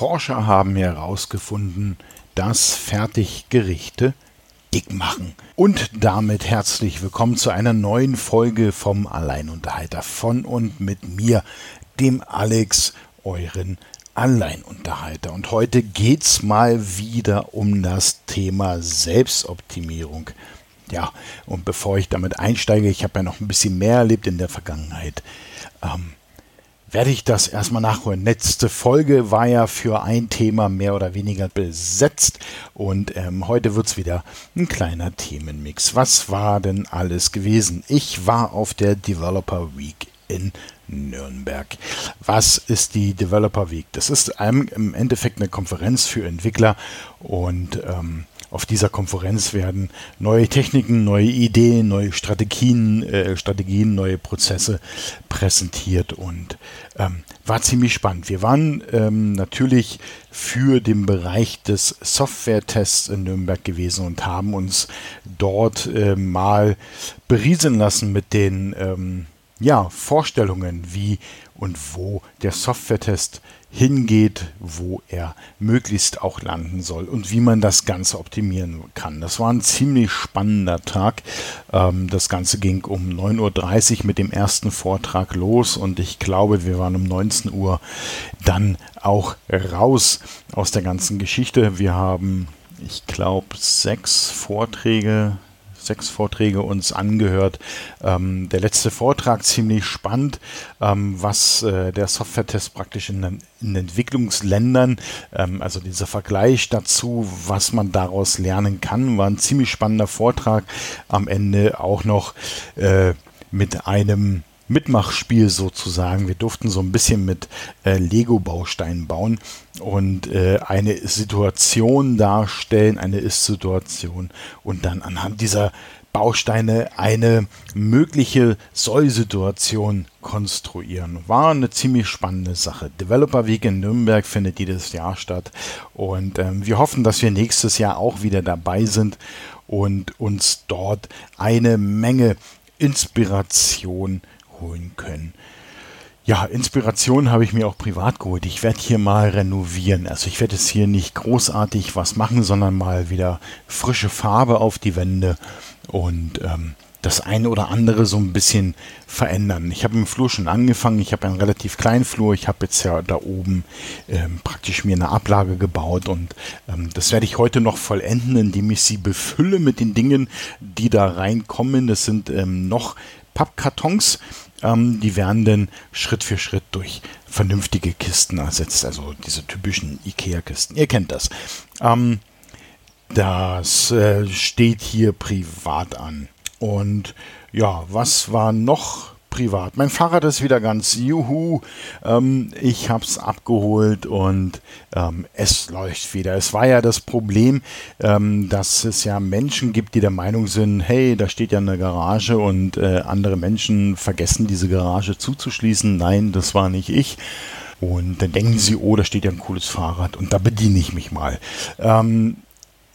Forscher haben herausgefunden, dass Fertiggerichte dick machen. Und damit herzlich willkommen zu einer neuen Folge vom Alleinunterhalter von und mit mir, dem Alex, euren Alleinunterhalter. Und heute geht's mal wieder um das Thema Selbstoptimierung. Ja, und bevor ich damit einsteige, ich habe ja noch ein bisschen mehr erlebt in der Vergangenheit. Ähm, werde ich das erstmal nachholen. Letzte Folge war ja für ein Thema mehr oder weniger besetzt und ähm, heute wird es wieder ein kleiner Themenmix. Was war denn alles gewesen? Ich war auf der Developer Week in Nürnberg. Was ist die Developer Week? Das ist im Endeffekt eine Konferenz für Entwickler und ähm, auf dieser Konferenz werden neue Techniken, neue Ideen, neue Strategien, äh, Strategien, neue Prozesse präsentiert und ähm, war ziemlich spannend. Wir waren ähm, natürlich für den Bereich des Software-Tests in Nürnberg gewesen und haben uns dort äh, mal beriesen lassen mit den ähm, ja, Vorstellungen, wie und wo der Software-Test hingeht, wo er möglichst auch landen soll und wie man das Ganze optimieren kann. Das war ein ziemlich spannender Tag. Ähm, das Ganze ging um 9.30 Uhr mit dem ersten Vortrag los und ich glaube, wir waren um 19 Uhr dann auch raus aus der ganzen Geschichte. Wir haben, ich glaube, sechs Vorträge sechs Vorträge uns angehört. Ähm, der letzte Vortrag ziemlich spannend, ähm, was äh, der Software-Test praktisch in, in Entwicklungsländern, ähm, also dieser Vergleich dazu, was man daraus lernen kann, war ein ziemlich spannender Vortrag. Am Ende auch noch äh, mit einem Mitmachspiel sozusagen. Wir durften so ein bisschen mit äh, Lego-Bausteinen bauen und äh, eine Situation darstellen, eine Ist-Situation und dann anhand dieser Bausteine eine mögliche Soll-Situation konstruieren. War eine ziemlich spannende Sache. Developer Week in Nürnberg findet jedes Jahr statt und ähm, wir hoffen, dass wir nächstes Jahr auch wieder dabei sind und uns dort eine Menge Inspiration holen können. Ja, Inspiration habe ich mir auch privat geholt. Ich werde hier mal renovieren. Also ich werde jetzt hier nicht großartig was machen, sondern mal wieder frische Farbe auf die Wände und ähm, das eine oder andere so ein bisschen verändern. Ich habe im Flur schon angefangen. Ich habe einen relativ kleinen Flur. Ich habe jetzt ja da oben ähm, praktisch mir eine Ablage gebaut und ähm, das werde ich heute noch vollenden, indem ich sie befülle mit den Dingen, die da reinkommen. Das sind ähm, noch Pappkartons ähm, die werden dann Schritt für Schritt durch vernünftige Kisten ersetzt, also diese typischen IKEA-Kisten. Ihr kennt das. Ähm, das äh, steht hier privat an. Und ja, was war noch privat. Mein Fahrrad ist wieder ganz juhu. Ähm, ich habe es abgeholt und ähm, es läuft wieder. Es war ja das Problem, ähm, dass es ja Menschen gibt, die der Meinung sind, hey, da steht ja eine Garage und äh, andere Menschen vergessen diese Garage zuzuschließen. Nein, das war nicht ich. Und dann denken sie, oh, da steht ja ein cooles Fahrrad und da bediene ich mich mal. Ähm,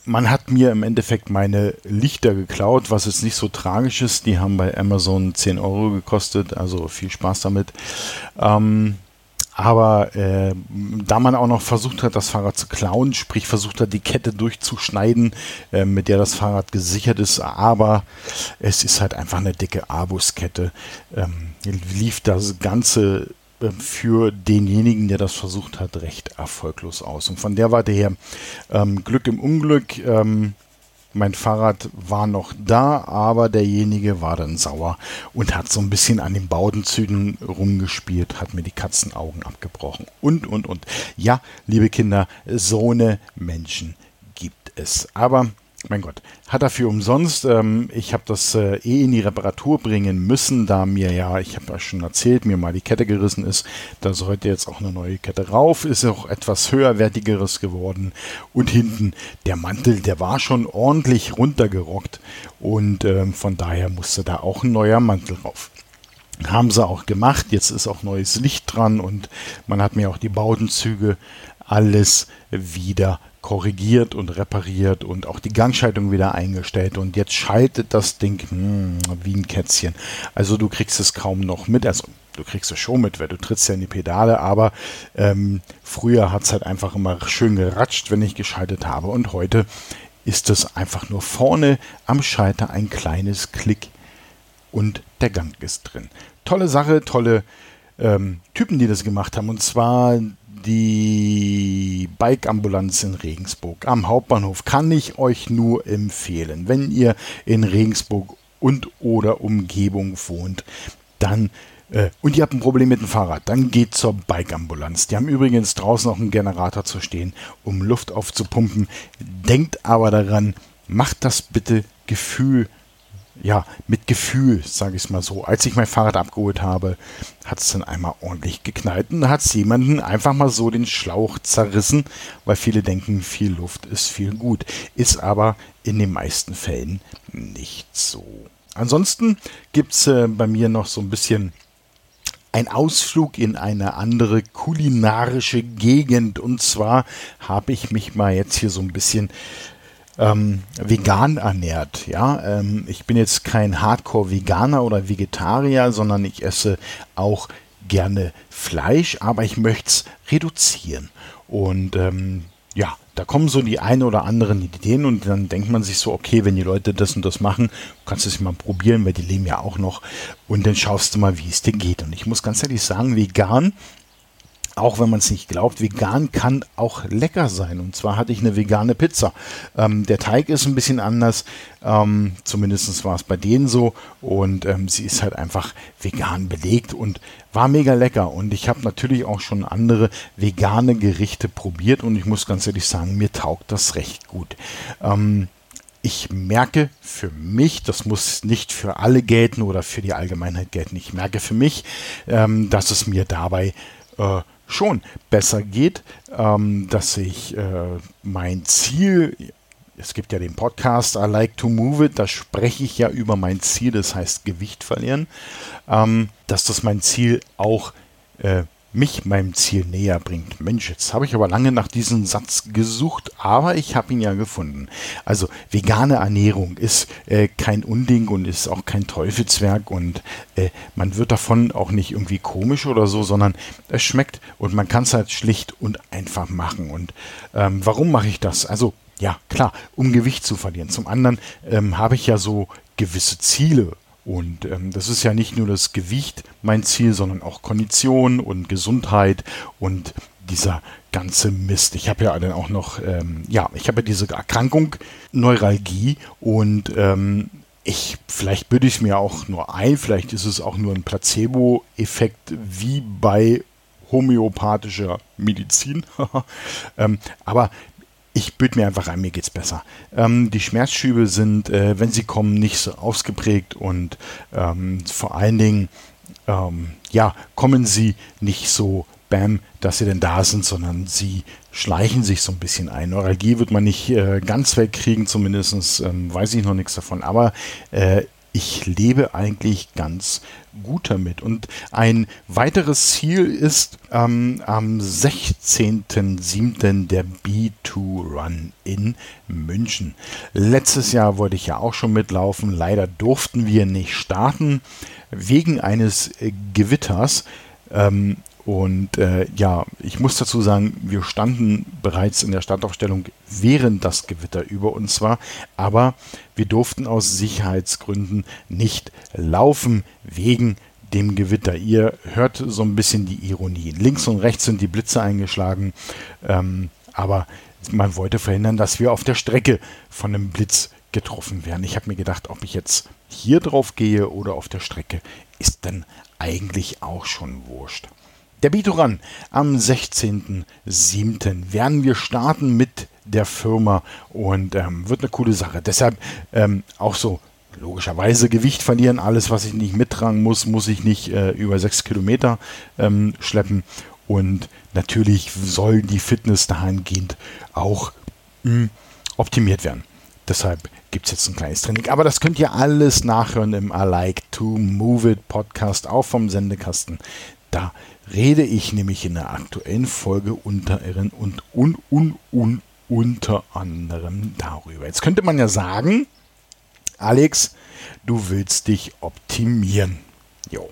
man hat mir im Endeffekt meine Lichter geklaut, was jetzt nicht so tragisch ist. Die haben bei Amazon 10 Euro gekostet, also viel Spaß damit. Ähm, aber äh, da man auch noch versucht hat, das Fahrrad zu klauen, sprich versucht hat, die Kette durchzuschneiden, äh, mit der das Fahrrad gesichert ist, aber es ist halt einfach eine dicke Abus-Kette, ähm, lief das Ganze für denjenigen, der das versucht hat, recht erfolglos aus. Und von der Warte her ähm, Glück im Unglück. Ähm, mein Fahrrad war noch da, aber derjenige war dann sauer und hat so ein bisschen an den Baudenzügen rumgespielt, hat mir die Katzenaugen abgebrochen und, und, und. Ja, liebe Kinder, so eine Menschen gibt es. Aber mein Gott, hat er für umsonst. Ähm, ich habe das äh, eh in die Reparatur bringen müssen, da mir ja, ich habe ja schon erzählt, mir mal die Kette gerissen ist. Da sollte jetzt auch eine neue Kette rauf, ist auch etwas höherwertigeres geworden. Und hinten der Mantel, der war schon ordentlich runtergerockt und ähm, von daher musste da auch ein neuer Mantel rauf. Haben sie auch gemacht. Jetzt ist auch neues Licht dran und man hat mir auch die Baudenzüge alles wieder korrigiert und repariert und auch die Gangschaltung wieder eingestellt und jetzt schaltet das Ding hm, wie ein Kätzchen. Also du kriegst es kaum noch mit. Also du kriegst es schon mit, weil du trittst ja in die Pedale, aber ähm, früher hat es halt einfach immer schön geratscht, wenn ich geschaltet habe und heute ist es einfach nur vorne am Schalter ein kleines Klick und der Gang ist drin. Tolle Sache, tolle ähm, Typen, die das gemacht haben und zwar die Bike-Ambulanz in Regensburg am Hauptbahnhof kann ich euch nur empfehlen. Wenn ihr in Regensburg und oder Umgebung wohnt, dann äh, und ihr habt ein Problem mit dem Fahrrad, dann geht zur Bike-Ambulanz. Die haben übrigens draußen noch einen Generator zu stehen, um Luft aufzupumpen. Denkt aber daran, macht das bitte Gefühl ja, mit Gefühl, sage ich es mal so. Als ich mein Fahrrad abgeholt habe, hat es dann einmal ordentlich geknallt und hat es jemanden einfach mal so den Schlauch zerrissen, weil viele denken, viel Luft ist viel gut. Ist aber in den meisten Fällen nicht so. Ansonsten gibt es äh, bei mir noch so ein bisschen ein Ausflug in eine andere kulinarische Gegend. Und zwar habe ich mich mal jetzt hier so ein bisschen ähm, vegan ernährt. Ja, ähm, ich bin jetzt kein Hardcore-Veganer oder Vegetarier, sondern ich esse auch gerne Fleisch, aber ich möchte es reduzieren. Und ähm, ja, da kommen so die ein oder anderen Ideen und dann denkt man sich so, okay, wenn die Leute das und das machen, kannst du es mal probieren, weil die leben ja auch noch und dann schaust du mal, wie es dir geht. Und ich muss ganz ehrlich sagen, vegan auch wenn man es nicht glaubt, vegan kann auch lecker sein. Und zwar hatte ich eine vegane Pizza. Ähm, der Teig ist ein bisschen anders, ähm, zumindest war es bei denen so. Und ähm, sie ist halt einfach vegan belegt und war mega lecker. Und ich habe natürlich auch schon andere vegane Gerichte probiert und ich muss ganz ehrlich sagen, mir taugt das recht gut. Ähm, ich merke für mich, das muss nicht für alle gelten oder für die Allgemeinheit gelten, ich merke für mich, ähm, dass es mir dabei äh, schon besser geht, ähm, dass ich äh, mein Ziel, es gibt ja den Podcast I Like to Move It, da spreche ich ja über mein Ziel, das heißt Gewicht verlieren, ähm, dass das mein Ziel auch äh, mich meinem Ziel näher bringt. Mensch, jetzt habe ich aber lange nach diesem Satz gesucht, aber ich habe ihn ja gefunden. Also vegane Ernährung ist äh, kein Unding und ist auch kein Teufelswerk und äh, man wird davon auch nicht irgendwie komisch oder so, sondern es schmeckt und man kann es halt schlicht und einfach machen. Und ähm, warum mache ich das? Also ja, klar, um Gewicht zu verlieren. Zum anderen ähm, habe ich ja so gewisse Ziele und ähm, das ist ja nicht nur das Gewicht mein Ziel, sondern auch Kondition und Gesundheit und dieser ganze Mist. Ich habe ja dann auch noch, ähm, ja, ich habe ja diese Erkrankung, Neuralgie und ähm, ich, vielleicht bilde ich mir auch nur ein, vielleicht ist es auch nur ein Placebo-Effekt wie bei homöopathischer Medizin. ähm, aber ich büte mir einfach ein, mir geht's besser. Ähm, die Schmerzschübe sind, äh, wenn sie kommen, nicht so ausgeprägt und ähm, vor allen Dingen, ähm, ja, kommen sie nicht so bam, dass sie denn da sind, sondern sie schleichen sich so ein bisschen ein. Neuralgie wird man nicht äh, ganz wegkriegen, zumindest ähm, weiß ich noch nichts davon, aber äh, ich lebe eigentlich ganz gut damit. Und ein weiteres Ziel ist ähm, am 16.07. der B2 Run in München. Letztes Jahr wollte ich ja auch schon mitlaufen. Leider durften wir nicht starten wegen eines Gewitters. Ähm, und äh, ja, ich muss dazu sagen, wir standen bereits in der Startaufstellung, während das Gewitter über uns war, aber wir durften aus Sicherheitsgründen nicht laufen wegen dem Gewitter. Ihr hört so ein bisschen die Ironie. Links und rechts sind die Blitze eingeschlagen, ähm, aber man wollte verhindern, dass wir auf der Strecke von einem Blitz getroffen werden. Ich habe mir gedacht, ob ich jetzt hier drauf gehe oder auf der Strecke, ist dann eigentlich auch schon wurscht. Der Bitoran am 16.07. werden wir starten mit der Firma und ähm, wird eine coole Sache. Deshalb ähm, auch so logischerweise Gewicht verlieren. Alles, was ich nicht mittragen muss, muss ich nicht äh, über sechs Kilometer ähm, schleppen. Und natürlich soll die Fitness dahingehend auch mh, hm, optimiert werden. Deshalb gibt es jetzt ein kleines Training. Aber das könnt ihr alles nachhören im I Like to Move It Podcast, auch vom Sendekasten. Da rede ich nämlich in der aktuellen Folge unter und, und, und, und unter anderem darüber. Jetzt könnte man ja sagen, Alex, du willst dich optimieren. Jo.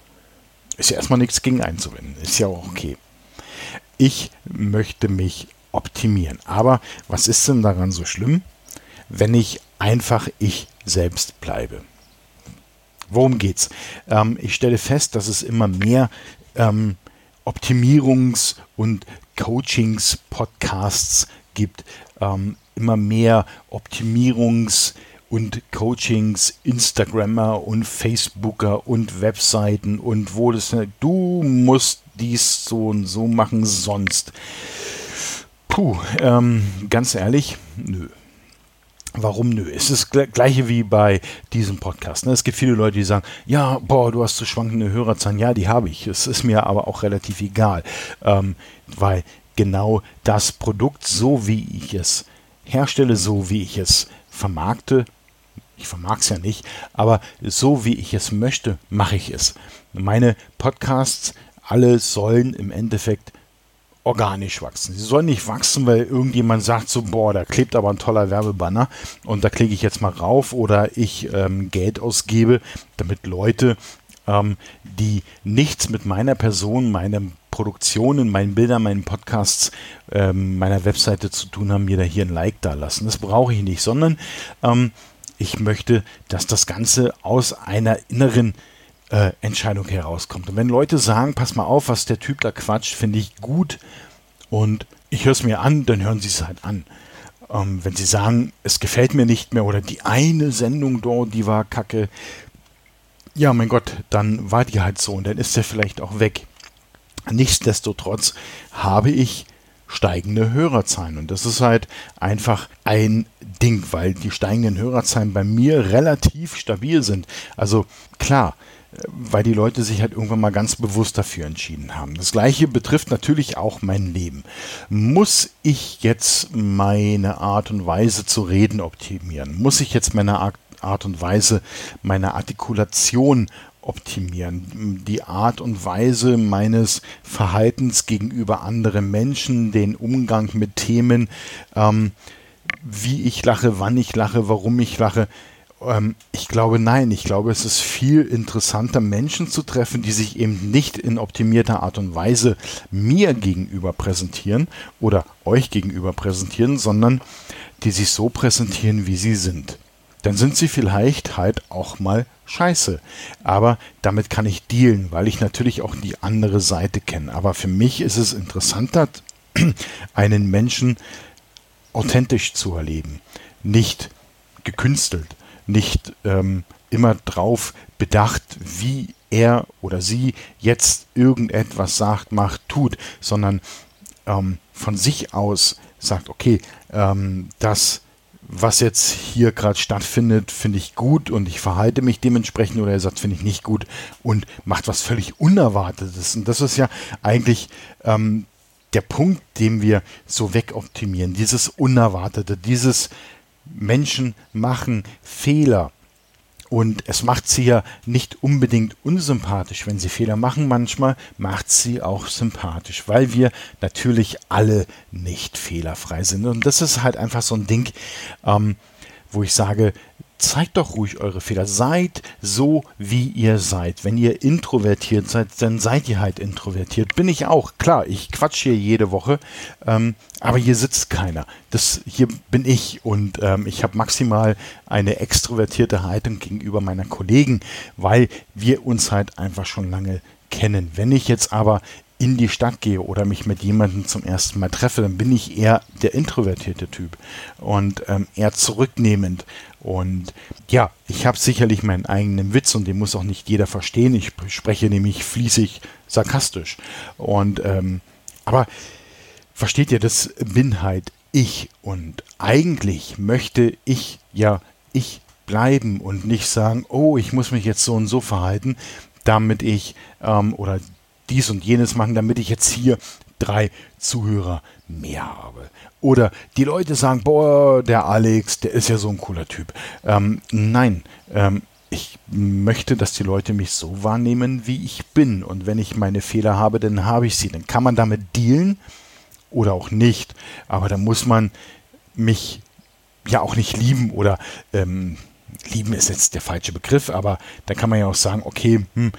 Ist ja erstmal nichts gegen einzuwenden. Ist ja auch okay. Ich möchte mich optimieren. Aber was ist denn daran so schlimm, wenn ich einfach ich selbst bleibe? Worum geht's? Ähm, ich stelle fest, dass es immer mehr ähm, Optimierungs- und Coachings-Podcasts gibt. Ähm, immer mehr Optimierungs- und Coachings, Instagrammer und Facebooker und Webseiten und wo das, du musst dies so und so machen, sonst. Puh, ähm, ganz ehrlich, nö. Warum nö? Es ist das gleiche wie bei diesem Podcast. Ne? Es gibt viele Leute, die sagen, ja, boah, du hast so schwankende Hörerzahlen. Ja, die habe ich. Es ist mir aber auch relativ egal, ähm, weil genau das Produkt, so wie ich es herstelle, so wie ich es vermarkte, ich vermag es ja nicht, aber so wie ich es möchte, mache ich es. Meine Podcasts, alle sollen im Endeffekt organisch wachsen. Sie sollen nicht wachsen, weil irgendjemand sagt so, boah, da klebt aber ein toller Werbebanner und da klicke ich jetzt mal rauf oder ich ähm, Geld ausgebe, damit Leute, ähm, die nichts mit meiner Person, meinen Produktionen, meinen Bildern, meinen Podcasts, ähm, meiner Webseite zu tun haben, mir da hier ein Like da lassen. Das brauche ich nicht, sondern ähm, ich möchte, dass das Ganze aus einer inneren äh, Entscheidung herauskommt. Und wenn Leute sagen, pass mal auf, was der Typ da quatscht, finde ich gut und ich höre es mir an, dann hören sie es halt an. Ähm, wenn sie sagen, es gefällt mir nicht mehr oder die eine Sendung dort, die war kacke, ja, mein Gott, dann war die halt so und dann ist er vielleicht auch weg. Nichtsdestotrotz habe ich steigende Hörerzahlen. Und das ist halt einfach ein Ding, weil die steigenden Hörerzahlen bei mir relativ stabil sind. Also klar, weil die Leute sich halt irgendwann mal ganz bewusst dafür entschieden haben. Das gleiche betrifft natürlich auch mein Leben. Muss ich jetzt meine Art und Weise zu reden optimieren? Muss ich jetzt meine Art und Weise, meine Artikulation optimieren. Die Art und Weise meines Verhaltens gegenüber anderen Menschen, den Umgang mit Themen, ähm, wie ich lache, wann ich lache, warum ich lache. Ähm, ich glaube nein. Ich glaube, es ist viel interessanter, Menschen zu treffen, die sich eben nicht in optimierter Art und Weise mir gegenüber präsentieren oder euch gegenüber präsentieren, sondern die sich so präsentieren, wie sie sind dann sind sie vielleicht halt auch mal scheiße. Aber damit kann ich dealen, weil ich natürlich auch die andere Seite kenne. Aber für mich ist es interessanter, einen Menschen authentisch zu erleben. Nicht gekünstelt, nicht ähm, immer drauf bedacht, wie er oder sie jetzt irgendetwas sagt, macht, tut, sondern ähm, von sich aus sagt, okay, ähm, das was jetzt hier gerade stattfindet, finde ich gut und ich verhalte mich dementsprechend oder er sagt, finde ich nicht gut und macht was völlig Unerwartetes. Und das ist ja eigentlich ähm, der Punkt, den wir so wegoptimieren. Dieses Unerwartete, dieses Menschen machen Fehler und es macht sie ja nicht unbedingt unsympathisch. Wenn sie Fehler machen, manchmal macht sie auch sympathisch, weil wir natürlich alle nicht fehlerfrei sind. Und das ist halt einfach so ein Ding, ähm, wo ich sage, zeigt doch ruhig eure Fehler. Seid so, wie ihr seid. Wenn ihr introvertiert seid, dann seid ihr halt introvertiert. Bin ich auch. Klar, ich quatsch hier jede Woche, ähm, aber hier sitzt keiner. Das, hier bin ich und ähm, ich habe maximal eine extrovertierte Haltung gegenüber meiner Kollegen, weil wir uns halt einfach schon lange kennen. Wenn ich jetzt aber in die Stadt gehe oder mich mit jemandem zum ersten Mal treffe, dann bin ich eher der introvertierte Typ und ähm, eher zurücknehmend. Und ja, ich habe sicherlich meinen eigenen Witz und den muss auch nicht jeder verstehen. Ich spreche nämlich fließig sarkastisch. Und ähm, aber versteht ihr, das bin halt ich und eigentlich möchte ich ja ich bleiben und nicht sagen, oh, ich muss mich jetzt so und so verhalten, damit ich ähm, oder dies und jenes machen, damit ich jetzt hier drei Zuhörer mehr habe. Oder die Leute sagen, boah, der Alex, der ist ja so ein cooler Typ. Ähm, nein, ähm, ich möchte, dass die Leute mich so wahrnehmen, wie ich bin. Und wenn ich meine Fehler habe, dann habe ich sie. Dann kann man damit dealen oder auch nicht. Aber da muss man mich ja auch nicht lieben oder ähm, lieben ist jetzt der falsche Begriff, aber da kann man ja auch sagen, okay, hm,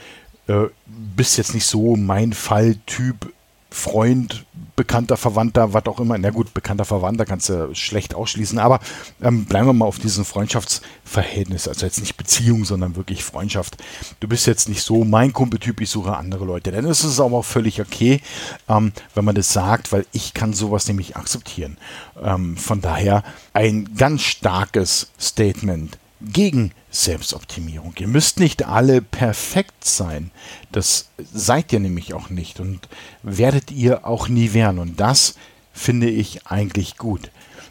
äh, bist jetzt nicht so mein Fall, Typ, Freund, bekannter Verwandter, was auch immer. Na gut, bekannter Verwandter kannst du schlecht ausschließen, aber ähm, bleiben wir mal auf diesem Freundschaftsverhältnis. Also jetzt nicht Beziehung, sondern wirklich Freundschaft. Du bist jetzt nicht so mein Kumpeltyp, ich suche andere Leute. Dann ist es aber auch völlig okay, ähm, wenn man das sagt, weil ich kann sowas nämlich akzeptieren. Ähm, von daher ein ganz starkes Statement gegen Selbstoptimierung. Ihr müsst nicht alle perfekt sein. Das seid ihr nämlich auch nicht und werdet ihr auch nie werden. Und das finde ich eigentlich gut.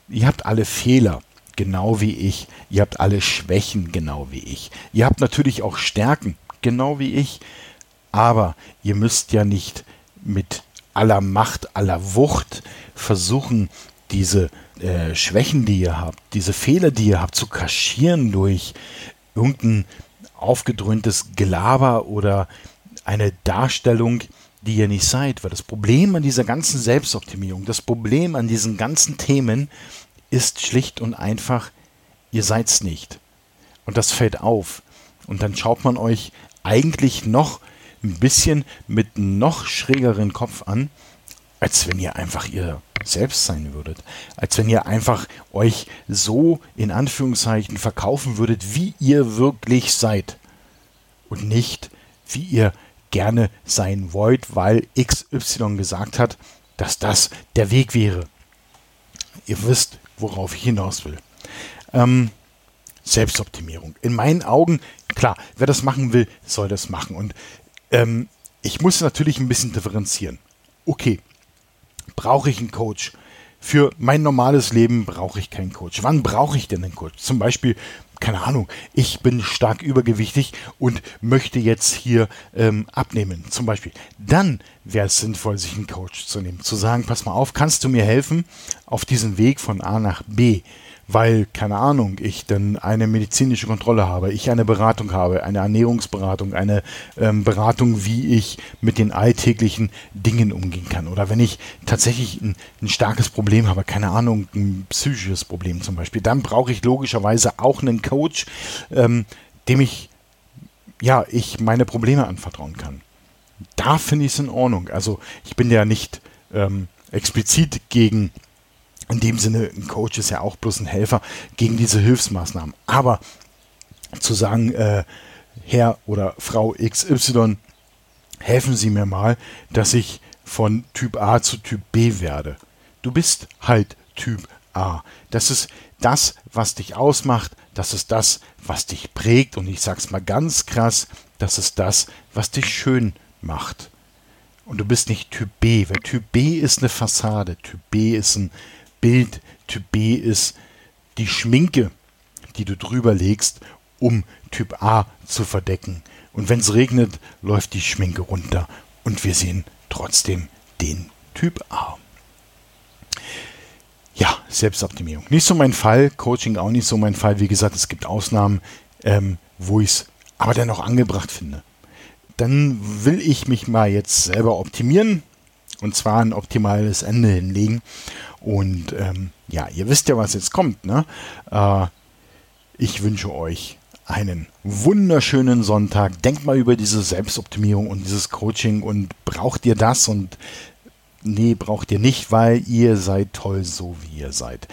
Ihr habt alle Fehler, genau wie ich. Ihr habt alle Schwächen, genau wie ich. Ihr habt natürlich auch Stärken, genau wie ich. Aber ihr müsst ja nicht mit aller Macht, aller Wucht versuchen, diese äh, Schwächen, die ihr habt, diese Fehler, die ihr habt, zu kaschieren durch irgendein aufgedröhntes Gelaber oder eine Darstellung, die ihr nicht seid. Weil das Problem an dieser ganzen Selbstoptimierung, das Problem an diesen ganzen Themen ist schlicht und einfach, ihr seid's nicht. Und das fällt auf. Und dann schaut man euch eigentlich noch ein bisschen mit noch schrägeren Kopf an, als wenn ihr einfach ihr selbst sein würdet. Als wenn ihr einfach euch so in Anführungszeichen verkaufen würdet, wie ihr wirklich seid. Und nicht, wie ihr gerne sein wollt, weil XY gesagt hat, dass das der Weg wäre. Ihr wisst, worauf ich hinaus will. Ähm, Selbstoptimierung. In meinen Augen, klar, wer das machen will, soll das machen. Und ähm, ich muss natürlich ein bisschen differenzieren. Okay, brauche ich einen Coach. Für mein normales Leben brauche ich keinen Coach. Wann brauche ich denn einen Coach? Zum Beispiel, keine Ahnung, ich bin stark übergewichtig und möchte jetzt hier ähm, abnehmen. Zum Beispiel. Dann wäre es sinnvoll, sich einen Coach zu nehmen. Zu sagen, pass mal auf, kannst du mir helfen auf diesem Weg von A nach B? Weil, keine Ahnung, ich dann eine medizinische Kontrolle habe, ich eine Beratung habe, eine Ernährungsberatung, eine ähm, Beratung, wie ich mit den alltäglichen Dingen umgehen kann. Oder wenn ich tatsächlich ein, ein starkes Problem habe, keine Ahnung, ein psychisches Problem zum Beispiel, dann brauche ich logischerweise auch einen Coach, ähm, dem ich, ja, ich meine Probleme anvertrauen kann. Da finde ich es in Ordnung. Also ich bin ja nicht ähm, explizit gegen in dem Sinne, ein Coach ist ja auch bloß ein Helfer gegen diese Hilfsmaßnahmen. Aber zu sagen, äh, Herr oder Frau XY, helfen Sie mir mal, dass ich von Typ A zu Typ B werde. Du bist halt Typ A. Das ist das, was dich ausmacht. Das ist das, was dich prägt. Und ich sag's mal ganz krass, das ist das, was dich schön macht. Und du bist nicht Typ B, weil Typ B ist eine Fassade. Typ B ist ein Bild Typ B ist die Schminke, die du drüber legst, um Typ A zu verdecken. Und wenn es regnet, läuft die Schminke runter und wir sehen trotzdem den Typ A. Ja, Selbstoptimierung. Nicht so mein Fall, Coaching auch nicht so mein Fall. Wie gesagt, es gibt Ausnahmen, ähm, wo ich es aber dennoch angebracht finde. Dann will ich mich mal jetzt selber optimieren und zwar ein optimales Ende hinlegen und ähm, ja, ihr wisst ja, was jetzt kommt. Ne? Äh, ich wünsche euch einen wunderschönen Sonntag. Denkt mal über diese Selbstoptimierung und dieses Coaching und braucht ihr das und nee, braucht ihr nicht, weil ihr seid toll, so wie ihr seid.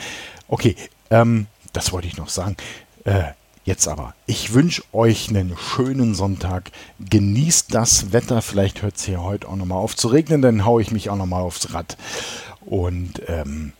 Okay, ähm, das wollte ich noch sagen. Äh, jetzt aber, ich wünsche euch einen schönen Sonntag. Genießt das Wetter. Vielleicht hört es hier heute auch nochmal auf zu regnen, dann haue ich mich auch nochmal aufs Rad und ähm,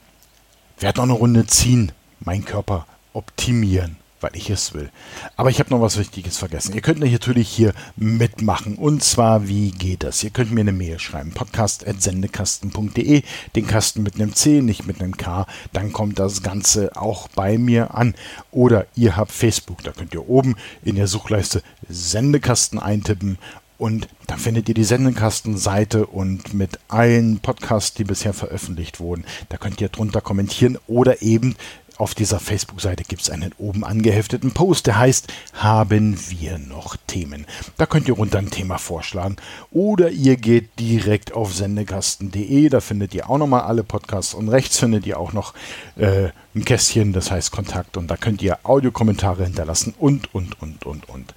werde noch eine Runde ziehen, meinen Körper optimieren, weil ich es will. Aber ich habe noch was Wichtiges vergessen. Ihr könnt natürlich hier mitmachen. Und zwar, wie geht das? Ihr könnt mir eine Mail schreiben. podcast.sendekasten.de. Den Kasten mit einem C, nicht mit einem K. Dann kommt das Ganze auch bei mir an. Oder ihr habt Facebook. Da könnt ihr oben in der Suchleiste Sendekasten eintippen und da findet ihr die Sendekastenseite und mit allen Podcasts, die bisher veröffentlicht wurden. Da könnt ihr drunter kommentieren oder eben auf dieser Facebook-Seite gibt es einen oben angehefteten Post, der heißt Haben wir noch Themen? Da könnt ihr runter ein Thema vorschlagen. Oder ihr geht direkt auf sendekasten.de, da findet ihr auch nochmal alle Podcasts und rechts findet ihr auch noch äh, ein Kästchen, das heißt Kontakt und da könnt ihr Audiokommentare hinterlassen und, und, und, und, und.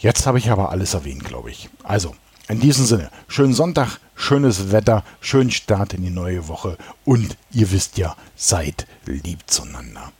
Jetzt habe ich aber alles erwähnt, glaube ich. Also, in diesem Sinne, schönen Sonntag, schönes Wetter, schönen Start in die neue Woche und ihr wisst ja, seid lieb zueinander.